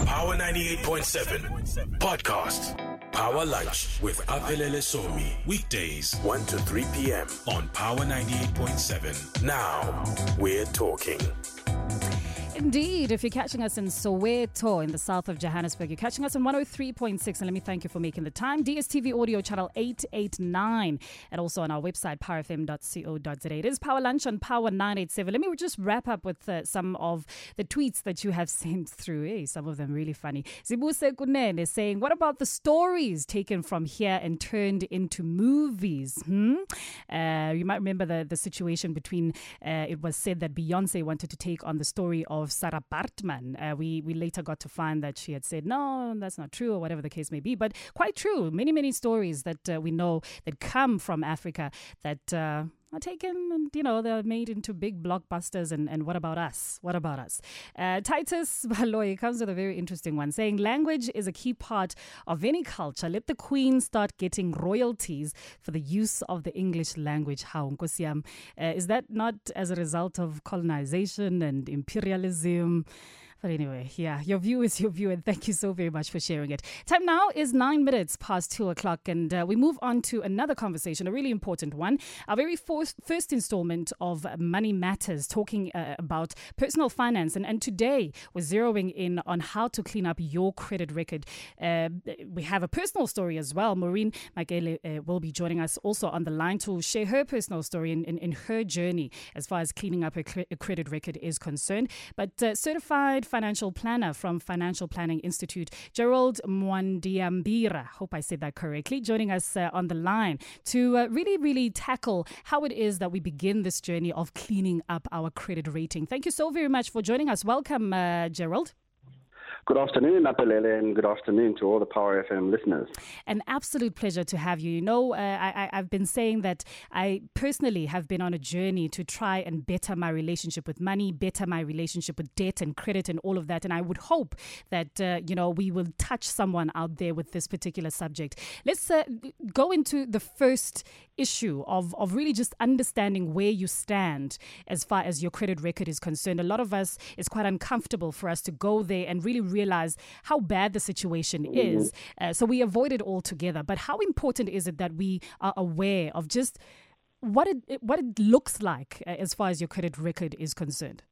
Power 98.7 podcast. Power Lunch with Apelele Somi. Weekdays 1 to 3 p.m. on Power 98.7. Now we're talking. Indeed, if you're catching us in Soweto in the south of Johannesburg, you're catching us on 103.6. And let me thank you for making the time. DSTV audio channel 889 and also on our website, powerfm.co.za. It is Power Lunch on Power 987. Let me just wrap up with uh, some of the tweets that you have sent through. Hey, some of them really funny. Zibuse Kunene is saying, What about the stories taken from here and turned into movies? Hmm? Uh, you might remember the, the situation between, uh, it was said that Beyonce wanted to take on the story of Sarah Baartman. Uh, we, we later got to find that she had said, no, that's not true, or whatever the case may be. But quite true. Many, many stories that uh, we know that come from Africa that. Are taken and you know they're made into big blockbusters and, and what about us? What about us? Uh, titus baloy comes with a very interesting one saying language is a key part of any culture. Let the queen start getting royalties for the use of the english language. How uh, is that not as a result of colonization and imperialism but anyway, yeah, your view is your view, and thank you so very much for sharing it. Time now is nine minutes past two o'clock, and uh, we move on to another conversation, a really important one. Our very first, first installment of Money Matters, talking uh, about personal finance. And, and today, we're zeroing in on how to clean up your credit record. Uh, we have a personal story as well. Maureen Makele uh, will be joining us also on the line to share her personal story in, in, in her journey as far as cleaning up her cre- credit record is concerned. But uh, certified financial planner from Financial Planning Institute, Gerald Mwandiambira. Hope I said that correctly. Joining us uh, on the line to uh, really, really tackle how it is that we begin this journey of cleaning up our credit rating. Thank you so very much for joining us. Welcome, uh, Gerald. Good afternoon, Apelele, and good afternoon to all the Power FM listeners. An absolute pleasure to have you. You know, uh, I, I've been saying that I personally have been on a journey to try and better my relationship with money, better my relationship with debt and credit and all of that. And I would hope that, uh, you know, we will touch someone out there with this particular subject. Let's uh, go into the first issue of, of really just understanding where you stand as far as your credit record is concerned. A lot of us, it's quite uncomfortable for us to go there and really realize how bad the situation mm-hmm. is. Uh, so we avoid it altogether. But how important is it that we are aware of just what it what it looks like uh, as far as your credit record is concerned?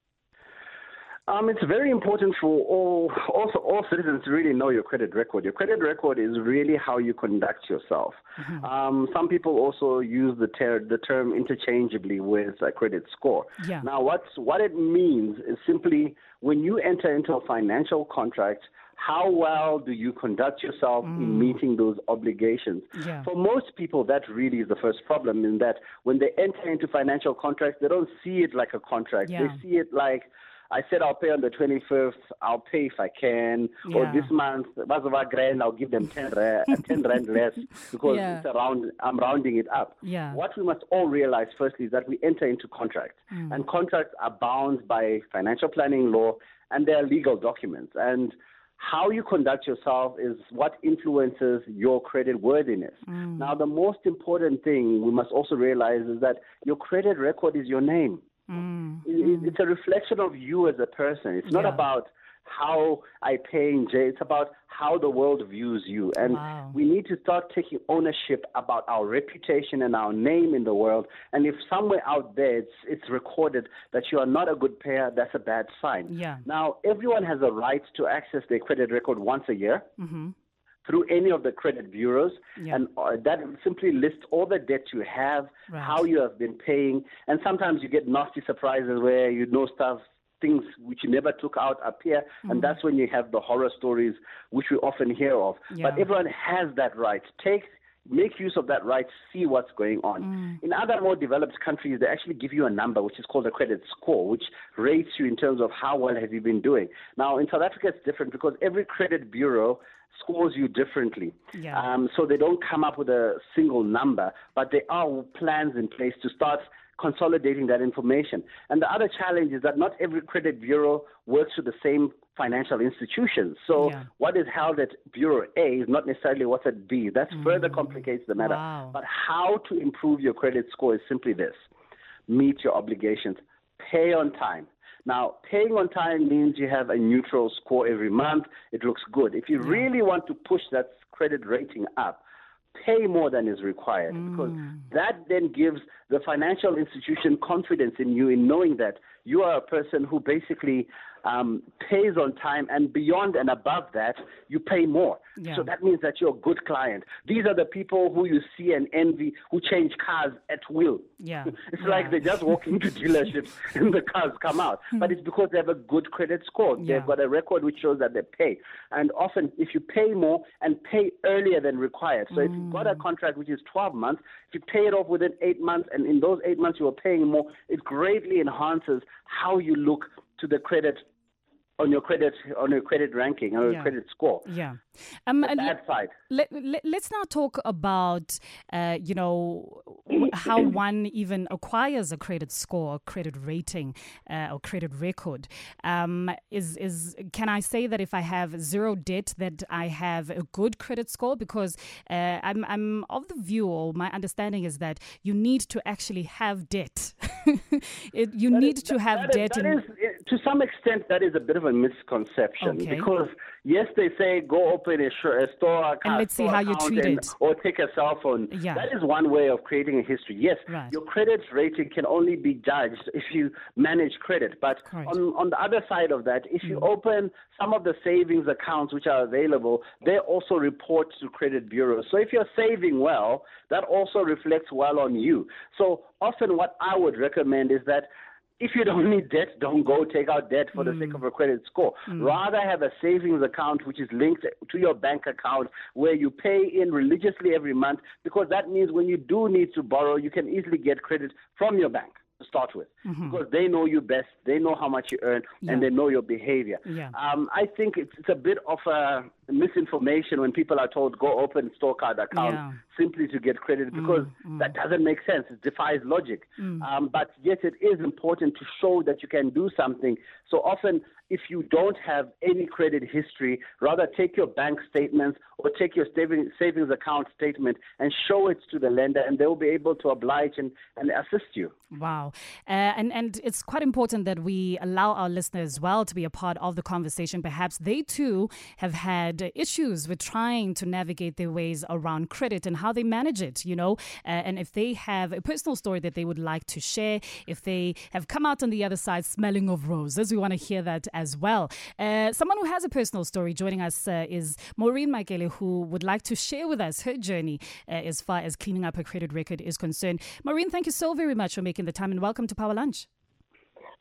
Um, it's very important for all also all citizens to really know your credit record. Your credit record is really how you conduct yourself. Mm-hmm. Um, some people also use the, ter- the term interchangeably with a credit score. Yeah. Now, what's what it means is simply when you enter into a financial contract, how well do you conduct yourself mm. in meeting those obligations? Yeah. For most people, that really is the first problem. In that, when they enter into financial contracts, they don't see it like a contract. Yeah. They see it like I said I'll pay on the 25th. I'll pay if I can. Yeah. Or this month, Bazava grand, I'll give them 10 rand, 10 rand less because Yeah. it's around, I'm rounding it up. Yeah. What we must all realize firstly is that we enter into contracts. Mm. And contracts are bound by financial planning law and they are legal documents. And how you conduct yourself is what influences your credit worthiness. Mm. Now, the most important thing we must also realize is that your credit record is your name. Mm. It- It's a reflection of you as a person. It's not Yeah. about how I pay in J. It's about how the world views you. And Wow. we need to start taking ownership about our reputation and our name in the world. And if somewhere out there it's, it's recorded that you are not a good payer, that's a bad sign. Yeah. Now, everyone has a right to access their credit record once a year Mm-hmm. Through any of the credit bureaus, Yeah. and uh, that simply lists all the debt you have, Right. how you have been paying, and sometimes you get nasty surprises where you know stuff. Things which you never took out appear, and that's when you have the horror stories which we often hear of. Yeah. But everyone has that right. Take make use of that right, see what's going on. In other more developed countries, they actually give you a number which is called a credit score, which rates you in terms of how well have you been doing. Now, in South Africa, it's different because every credit bureau scores you differently. Yeah. Um, so they don't come up with a single number, but there are plans in place to start consolidating that information. And the other challenge is that not every credit bureau works with the same financial institutions. So Yeah. what is held at Bureau A is not necessarily what's at B. That further complicates the matter. Mm. Wow. But how to improve your credit score is simply this meet your obligations, pay on time. Now, paying on time means you have a neutral score every month. It looks good. If you really want to push that credit rating up, pay more than is required mm. because that then gives the financial institution confidence in you in knowing that you are a person who basically um, pays on time, and beyond and above that, you pay more. Yeah. So that means that you're a good client. These are the people who you see and envy who change cars at will. Yeah. it's yeah. like they just walk into dealerships and the cars come out. Hmm. but it's because they have a good credit score. Yeah. They've got a record which shows that they pay. And often, if you pay more and pay earlier than required, so mm. if you've got a hmm. contract which is 12 months, if you pay it off within eight months, and in those eight months you are paying more, it greatly enhances how you look to the credit on your credit on your credit ranking or yeah. credit score. Yeah. Um, the bad side. Let, let, us now talk about uh, you know how one even acquires a credit score, credit rating, uh, or credit record. Um, is is can I say that if I have zero debt that I have a good credit score? Because uh, I'm I'm of the view, or my understanding is that you need to actually have debt. it, you that need is, to have that debt. Is, is, to some extent, that is a bit of a misconception okay. because yes, they say go open a, a store and let's see how you treat and, it, or take a cell phone. Yeah. that is one way of creating a history. Yes, right. your credit rating can only be judged if you manage credit. But on on the other side of that, if you mm. open some of the savings accounts which are available, they also report to credit bureaus. So if you're saving well, that also reflects well on you. So often, what I would recommend is that if you don't need debt, don't go take out debt for mm. the sake of a credit score. Mm. Rather, have a savings account which is linked to your bank account where you pay in religiously every month because that means when you do need to borrow, you can easily get credit from your bank to start with mm-hmm. because they know you best, they know how much you earn, yeah. and they know your behavior. Yeah. Um, I think it's, it's a bit of a misinformation when people are told go open store card account yeah. simply to get credit mm, because mm, mm. that doesn't make sense. It defies logic. Mm. Um, but yes, it is important to show that you can do something. So often, if you don't have any credit history, rather take your bank statements or take your savings, savings account statement and show it to the lender, and they will be able to oblige and, and assist you. Wow. Uh, and, and it's quite important that we allow our listeners as well to be a part of the conversation. Perhaps they too have had issues with trying to navigate their ways around credit and how they manage it, you know. Uh, and if they have a personal story that they would like to share, if they have come out on the other side smelling of roses, we want to hear that as well. Uh, someone who has a personal story joining us uh, is Maureen Maikele, who would like to share with us her journey uh, as far as cleaning up her credit record is concerned. Maureen, thank you so very much for making the time and welcome to Power Lunch.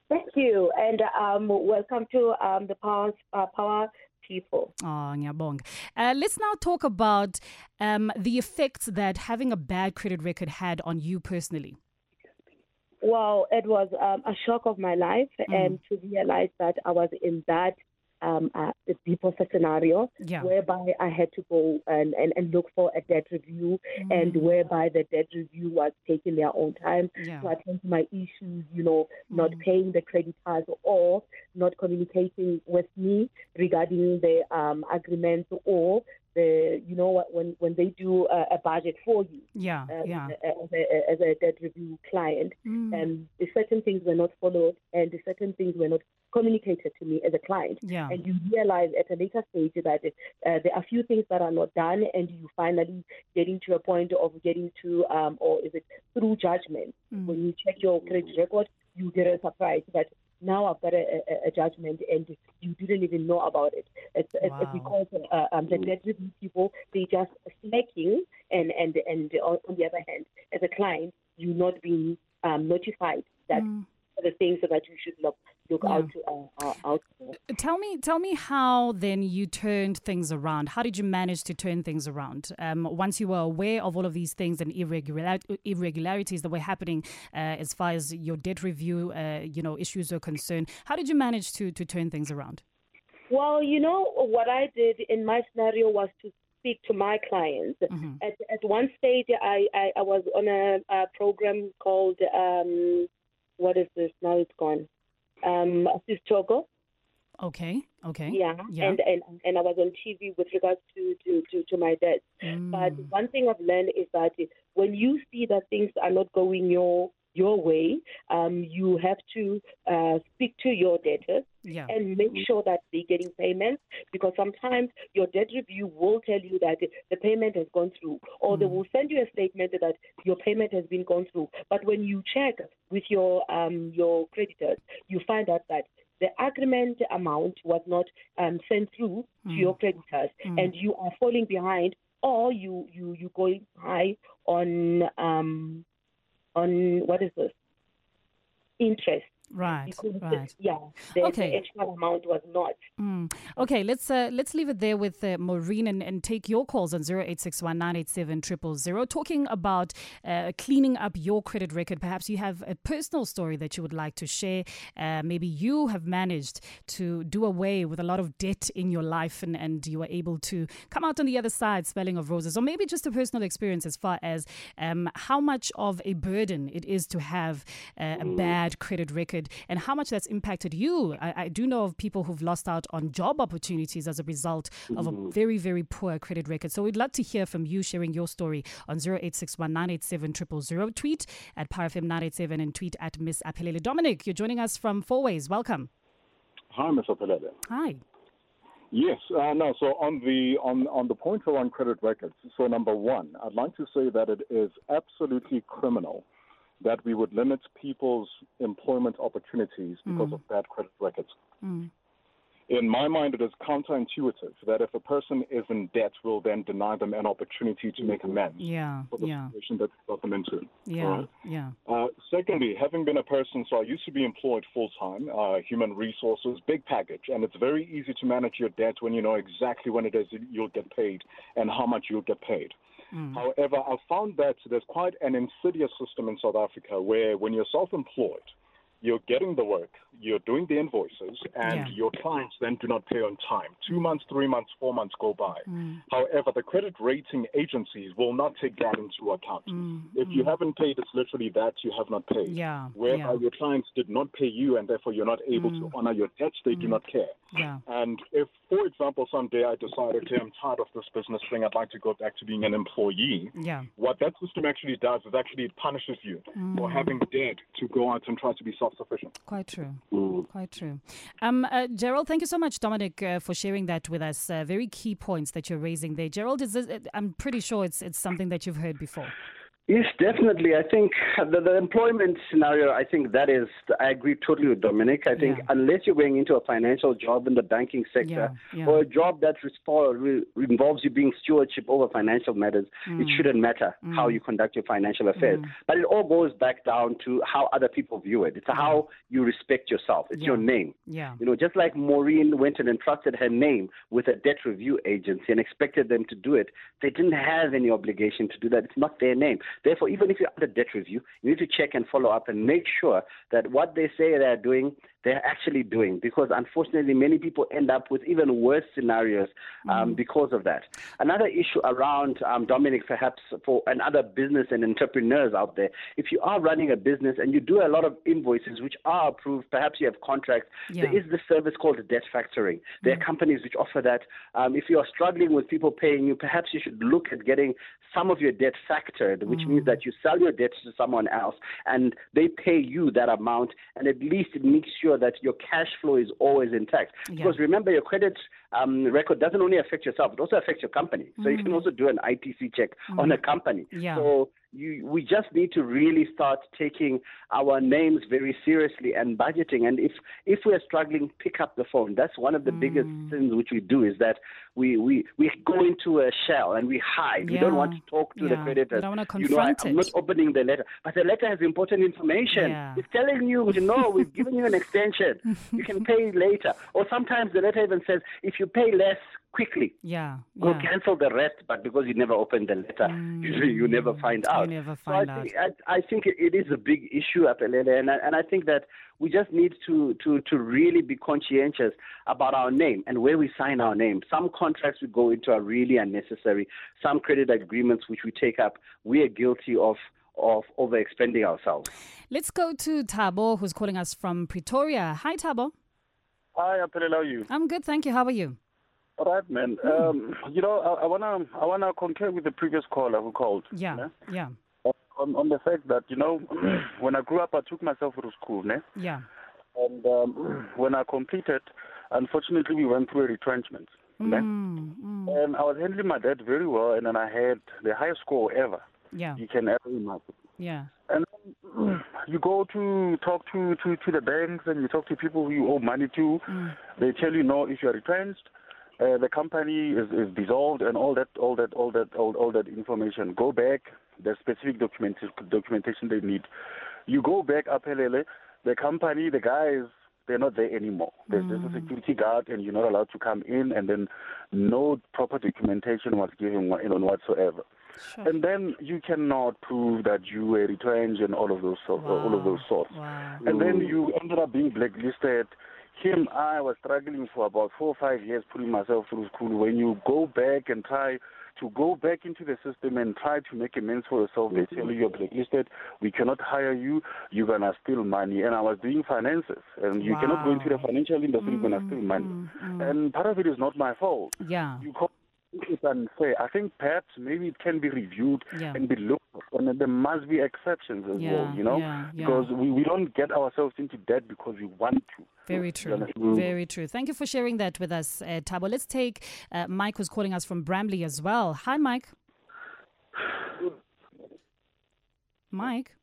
Thank you, and um, welcome to um, the Power, uh, Power people. Oh, ngiyabonga. Uh, let's now talk about um, the effects that having a bad credit record had on you personally. Well, it was um, a shock of my life, mm. and to realize that I was in that um, uh, deeper scenario yeah. whereby I had to go and, and, and look for a debt review mm. and whereby the debt review was taking their own time yeah. to attend to my issues, you know, mm. not paying the credit cards or not communicating with me regarding the um, agreement or the you know when when they do a, a budget for you yeah uh, yeah as a, as a debt review client mm. and certain things were not followed and certain things were not communicated to me as a client yeah. and you realize at a later stage that uh, there are a few things that are not done and you finally getting to a point of getting to um, or is it through judgment mm. when you check your credit record you get a surprise that now I've got a, a, a, judgment and you didn't even know about it. It's, wow. it's because uh, um, the review people, they just slacking and, and, and on, the other hand, as a client, you're not being um, notified that mm. the things that you should look look yeah. out, uh, uh, out. Tell me, tell me how then you turned things around. How did you manage to turn things around? Um, once you were aware of all of these things and irregular- irregularities that were happening uh, as far as your debt review, uh, you know, issues were concerned, how did you manage to to turn things around? Well, you know, what I did in my scenario was to speak to my clients. Mm-hmm. At, at one stage, I, I, I was on a, a program called, um, what is this? Now it's gone um, Assist Togo. Okay. Okay. Yeah. yeah. And, and and I was on TV with regards to to to, to my dad. Mm. But one thing I've learned is that when you see that things are not going your your way, um, you have to uh, speak to your debtors Yeah. and make sure that they're getting payments because sometimes your debt review will tell you that the payment has gone through or they will send you a statement that your payment has been gone through. But when you check with your um, your creditors, you find out that the agreement amount was not um, sent through to your creditors and you are falling behind or you, you, you going high on um, on what is this? Interest. Right. Right. yeah, the, Okay. the actual amount was not. Mm. Okay, let's uh, let's leave it there with uh, Maureen and, and take your calls on 0861987000 talking about uh, cleaning up your credit record. Perhaps you have a personal story that you would like to share. Uh, maybe you have managed to do away with a lot of debt in your life and, and you were able to come out on the other side smelling of roses. Or maybe just a personal experience as far as um, how much of a burden it is to have uh, a bad credit record and how much that's impacted you. I, I do know of people who've lost out on job opportunities as a result of a very, very poor credit record. So we'd love to hear from you sharing your story on 0861987000. Tweet at PowerFM987 and tweet at Miss Apelele. Dominic, you're joining us from Fourways. Welcome. Hi, Mr. Pelele. Hi. Yes, uh, no. So on the on on the point around credit records. So number one, I'd like to say that it is absolutely criminal that we would limit people's employment opportunities because of bad credit records. In my mind, it is counterintuitive that if a person is in debt, we'll then deny them an opportunity to make amends Yeah. for the Yeah. situation that got them into. Yeah. Right? Yeah. Uh, secondly, having been a person, so I used to be employed full time, uh, human resources, big package, and it's very easy to manage your debt when you know exactly when it is you'll get paid and how much you'll get paid. Mm. However, I've found that there's quite an insidious system in South Africa where when you're self employed, you're getting the work, you're doing the invoices, and Yeah. your clients then do not pay on time. Two months, three months, four months go by. Mm. However, the credit rating agencies will not take that into account. Mm. If you mm. haven't paid, it's literally that you have not paid. Yeah, Whereby yeah. your clients did not pay you and therefore you're not able to honor your debts, they do not care. Yeah. And if, for example, someday I decide, okay, I'm tired of this business thing, I'd like to go back to being an employee, Yeah. what that system actually does is actually it punishes you for having debt to go out and try to be self sufficient. Quite true. Quite true. Um, uh, Gerald, thank you so much, Dominic, uh, for sharing that with us. Uh, very key points that you're raising there. Gerald, is this, I'm pretty sure it's it's something that you've heard before. Yes, definitely. I think the, the employment scenario, I think that is, I agree totally with Dominic. I think Yeah. unless you're going into a financial job in the banking sector Yeah, yeah. or a job that involves you being stewardship over financial matters, Mm. it shouldn't matter how you conduct your financial affairs. But it all goes back down to how other people view it. It's how you respect yourself. It's your name. Yeah. You know, just like Maureen went and entrusted her name with a debt review agency and expected them to do it, they didn't have any obligation to do that. It's not their name. Therefore, even if you're under debt review, you need to check and follow up and make sure that what they say they're doing, they're actually doing. Because unfortunately, many people end up with even worse scenarios um, because of that. Another issue around um, Dominic, perhaps for and other business and entrepreneurs out there, if you are running a business and you do a lot of invoices which are approved, perhaps you have contracts, Yeah. there is this service called debt factoring. There are companies which offer that. Um, if you are struggling with people paying you, perhaps you should look at getting some of your debt factored, which means that you sell your debt to someone else and they pay you that amount, and at least it makes sure that your cash flow is always intact. Yeah. Because remember, your credit um, record doesn't only affect yourself; it also affects your company. So you can mm. also do an ITC check mm. on a company. Yeah. So you, we just need to really start taking our names very seriously and budgeting. And if if we are struggling, pick up the phone. That's one of the biggest mm. sins which we do is that we, we, we go into a shell and we hide. We don't want to talk to the Yeah. We creditors. don't wanna you know, I, confront I'm not opening the letter, but the letter has important information. Yeah. It's telling you, you know, we've given you an extension. you can pay later. Or sometimes the letter even says, if you pay less quickly, Yeah. Go yeah. cancel the rest, but because you never opened the letter, usually you never find Mm. You out. never so I find think, I, I think it, it is a big issue, Apelele, and I, and I think that we just need to, to, to really be conscientious about our name and where we sign our name. Some contracts we go into are really unnecessary. Some credit agreements which we take up, we are guilty of of overexpending ourselves. Let's go to Tabo, who's calling us from Pretoria. Hi, Tabo. Hi, Apelele, how are you? I'm good, thank you. How are you? All right, man. Um, you know, I, I wanna I wanna concur with the previous caller who called. Yeah. Yeah. On, on the fact that, you know, when I grew up, I took myself to school, ne? Yeah. And um, when I completed, unfortunately, we went through a retrenchment. Mm, mm. And I was handling my debt very well, and then I had the highest score ever Yeah. you can ever imagine. Yeah. And then you go to talk to, to, to the banks and you talk to people who you owe money to. They tell you no, if you're retrenched, uh, the company is, is dissolved and all that, all that, all that, all, all that information. Go back. There's specific document, documentation they need. You go back, Apelele, the company, the guys, they're not there anymore. There's just a mm. security guard, and you're not allowed to come in. And then no proper documentation was given wha- you know, whatsoever. Sure. And then you cannot prove that you were retrenched and all of those sort, all of those sorts. Wow. And then mm. you ended up being blacklisted. Him, I was struggling for about four or five years putting myself through school. When you go back and try to go back into the system and try to make amends for yourself, they tell you you're blacklisted. We cannot hire you. You're gonna steal money. And I was doing finances, and you cannot go into the financial industry. You're gonna mm, steal money. Mm, mm. And part of it is not my fault Yeah. you call it unfair. I think perhaps maybe it can be reviewed Yeah. and be looked at, and there must be exceptions as Yeah, well, you know, yeah, because we, we don't get ourselves into debt because we want to. Very true. Very true. Thank you for sharing that with us, uh, Tabo. Let's take uh, Mike, who's calling us from Bramley as well. Hi, Mike. Mike.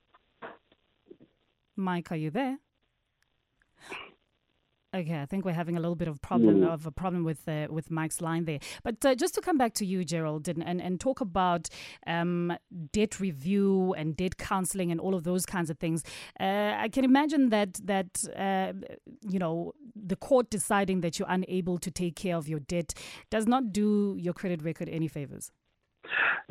Mike, are you there? Okay, I think we're having a little bit of problem of a problem with uh, with Mike's line there. But uh, just to come back to you, Gerald, and and, and talk about um, debt review and debt counseling and all of those kinds of things. Uh, I can imagine that that uh, you know the court deciding that you're unable to take care of your debt does not do your credit record any favors.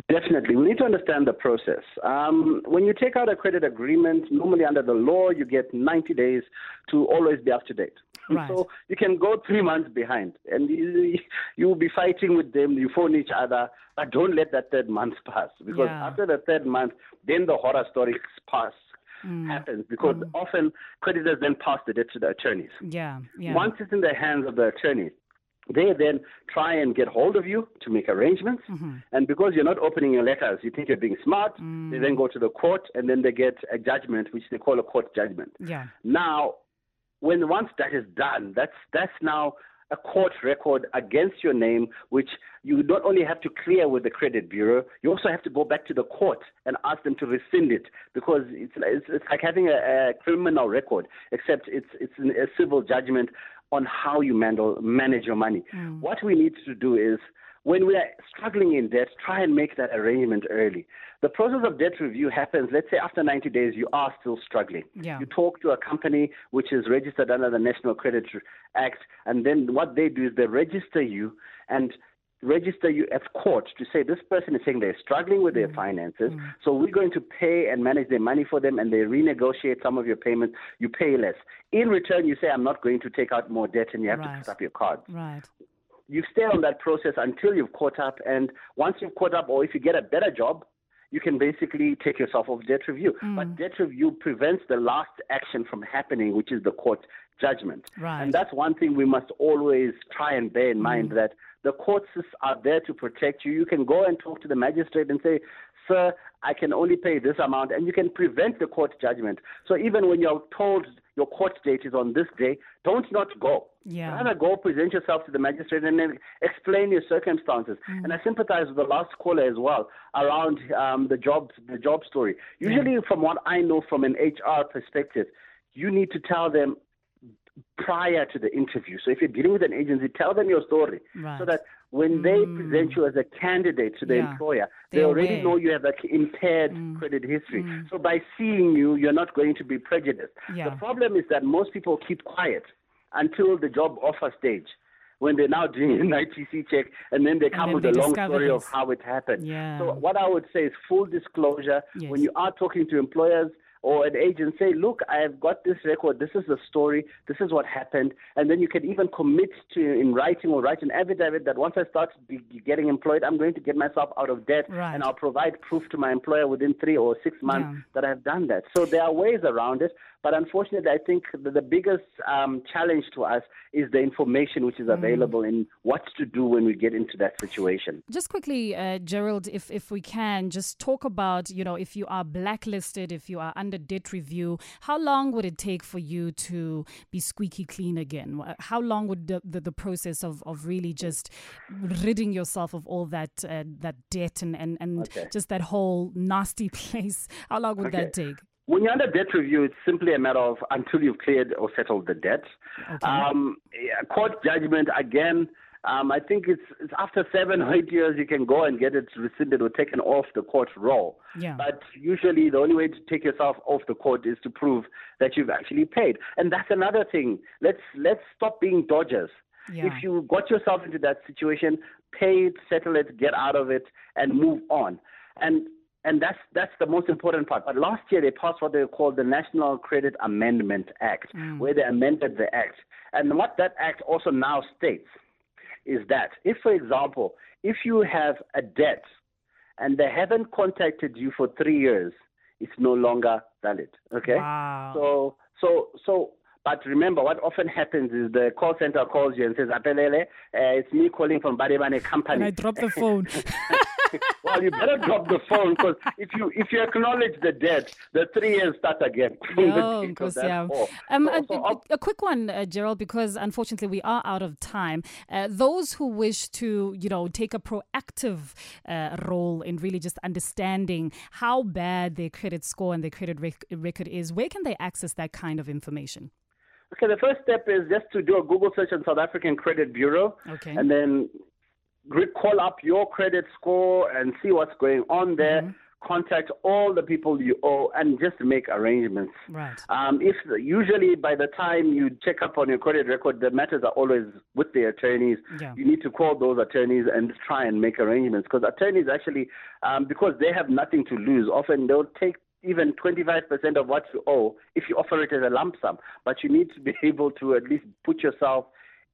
Definitely. We need to understand the process. Um, when you take out a credit agreement, normally under the law, you get 90 days to always be up to date. Right. So you can go three months behind and you, will be fighting with them, you phone each other, but don't let that third month pass because Yeah. after the third month, then the horror stories pass. Mm. Happens because mm. often creditors then pass the debt to the attorneys. Yeah, yeah. Once it's in the hands of the attorneys, they then try and get hold of you to make arrangements. Mm-hmm. And because you're not opening your letters, you think you're being smart. They mm. then go to the court and then they get a judgment, which they call a court judgment. yeah. Now, when once that is done, that's that's now a court record against your name, which you not only have to clear with the credit bureau, you also have to go back to the court and ask them to rescind it because it's it's, it's like having a, a criminal record, except it's it's a civil judgment on how you mandel, manage your money. Mm. What we need to do is when we are struggling in debt, try and make that arrangement early. The process of debt review happens, let's say after 90 days, you are still struggling. Yeah. You talk to a company which is registered under the National Credit Act, and then what they do is they register you and register you at court to say this person is saying they're struggling with their mm. finances, mm. so we're going to pay and manage their money for them, and they renegotiate some of your payments. You pay less. In return, you say, I'm not going to take out more debt, and you have Right. to put up your cards Right. you stay on that process until you've caught up. And once you've caught up, or if you get a better job, you can basically take yourself off debt review. Mm. But debt review prevents the last action from happening, which is the court judgment. Right. And that's one thing we must always try and bear in mind that the courts are there to protect you. You can go and talk to the magistrate and say, Sir, I can only pay this amount, and you can prevent the court judgment. So even when you're told your court date is on this day, don't not go. Yeah. Rather go present yourself to the magistrate and then explain your circumstances. And I sympathize with the last caller as well around um, the job the job story. Usually, from what I know from an HR perspective, you need to tell them prior to the interview. So if you're dealing with an agency, tell them your story Right. so that when they mm. present you as a candidate to the Yeah. employer, they They're already aware. know you have an impaired mm. credit history. Mm. So by seeing you, you're not going to be prejudiced. Yeah. The problem is that most people keep quiet until the job offer stage. When they're now doing an ITC check, and then they come then with they a long story of how it happened. Yeah. So what I would say is full disclosure. Yes. When you are talking to employers or an agent, say, look, I have got this record. This is the story. This is what happened. And then you can even commit to in writing or write an affidavit that once I start getting employed, I'm going to get myself out of debt, Right. and I'll provide proof to my employer within three or six months Yeah. that I've done that. So there are ways around it. But unfortunately, I think the, the biggest um, challenge to us is the information which is mm. available mm. in what to do when we get into that situation. Just quickly, uh, Gerald, if, if we can, just talk about, you know, if you are blacklisted, if you are under debt review, how long would it take for you to be squeaky clean again? How long would the, the, the process of, of really just ridding yourself of all that uh, that debt and, and, and okay. just that whole nasty place, how long would okay. that take? When you're under debt review, it's simply a matter of until you've cleared or settled the debt. Okay. Um, court judgment, again, um, I think it's, it's after seven or eight years you can go and get it rescinded or taken off the court roll. Yeah. But usually the only way to take yourself off the court is to prove that you've actually paid. And that's another thing. Let's let's stop being dodgers. Yeah. If you got yourself into that situation, pay it, settle it, get out of it, and move on. And and that's that's the most important part. But last year they passed what they called the National Credit Amendment Act, mm. where they amended the act. And what that act also now states is that if, for example, if you have a debt and they haven't contacted you for three years, it's no longer valid. Okay. Wow. So so so but remember, what often happens is the call center calls you and says, Apelele, uh, it's me calling from Badebane Company. And I drop the phone. well, you better drop the phone because if you if you acknowledge the debt, the three years start again. Oh, of course, yeah. Um, so, so a, a, quick one, uh, Gerald, because unfortunately we are out of time. Uh, those who wish to, you know, take a proactive uh, role in really just understanding how bad their credit score and their credit rec- record is, where can they access that kind of information? Okay, the first step is just to do a Google search on South African Credit Bureau. Okay. And then call up your credit score and see what's going on there. Mm-hmm. Contact all the people you owe and just make arrangements. Right. Um, if usually by the time you check up on your credit record, the matters are always with the attorneys. Yeah. You need to call those attorneys and try and make arrangements because attorneys actually, um, because they have nothing to lose, often they'll take even 25% of what you owe if you offer it as a lump sum. But you need to be able to at least put yourself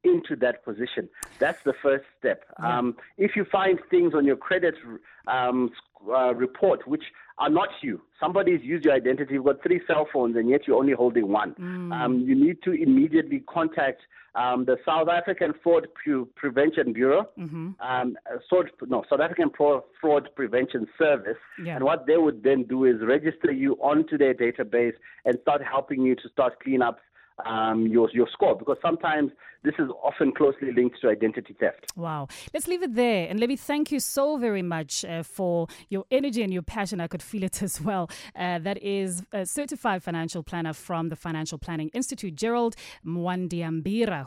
into that position. That's the first step. Yeah. Um, if you find things on your credit um, uh, report which are not you, somebody's used your identity, you've got three cell phones and yet you're only holding one, mm. um, you need to immediately contact um, the South African Fraud Pre- Prevention Bureau, mm-hmm. um, no, South African Pro- Fraud Prevention Service. Yeah. And what they would then do is register you onto their database and start helping you to start clean up um, your your score because sometimes this is often closely linked to identity theft. Wow. Let's leave it there. And let me thank you so very much uh, for your energy and your passion. I could feel it as well. Uh, that is a certified financial planner from the Financial Planning Institute, Gerald Mwandiambira,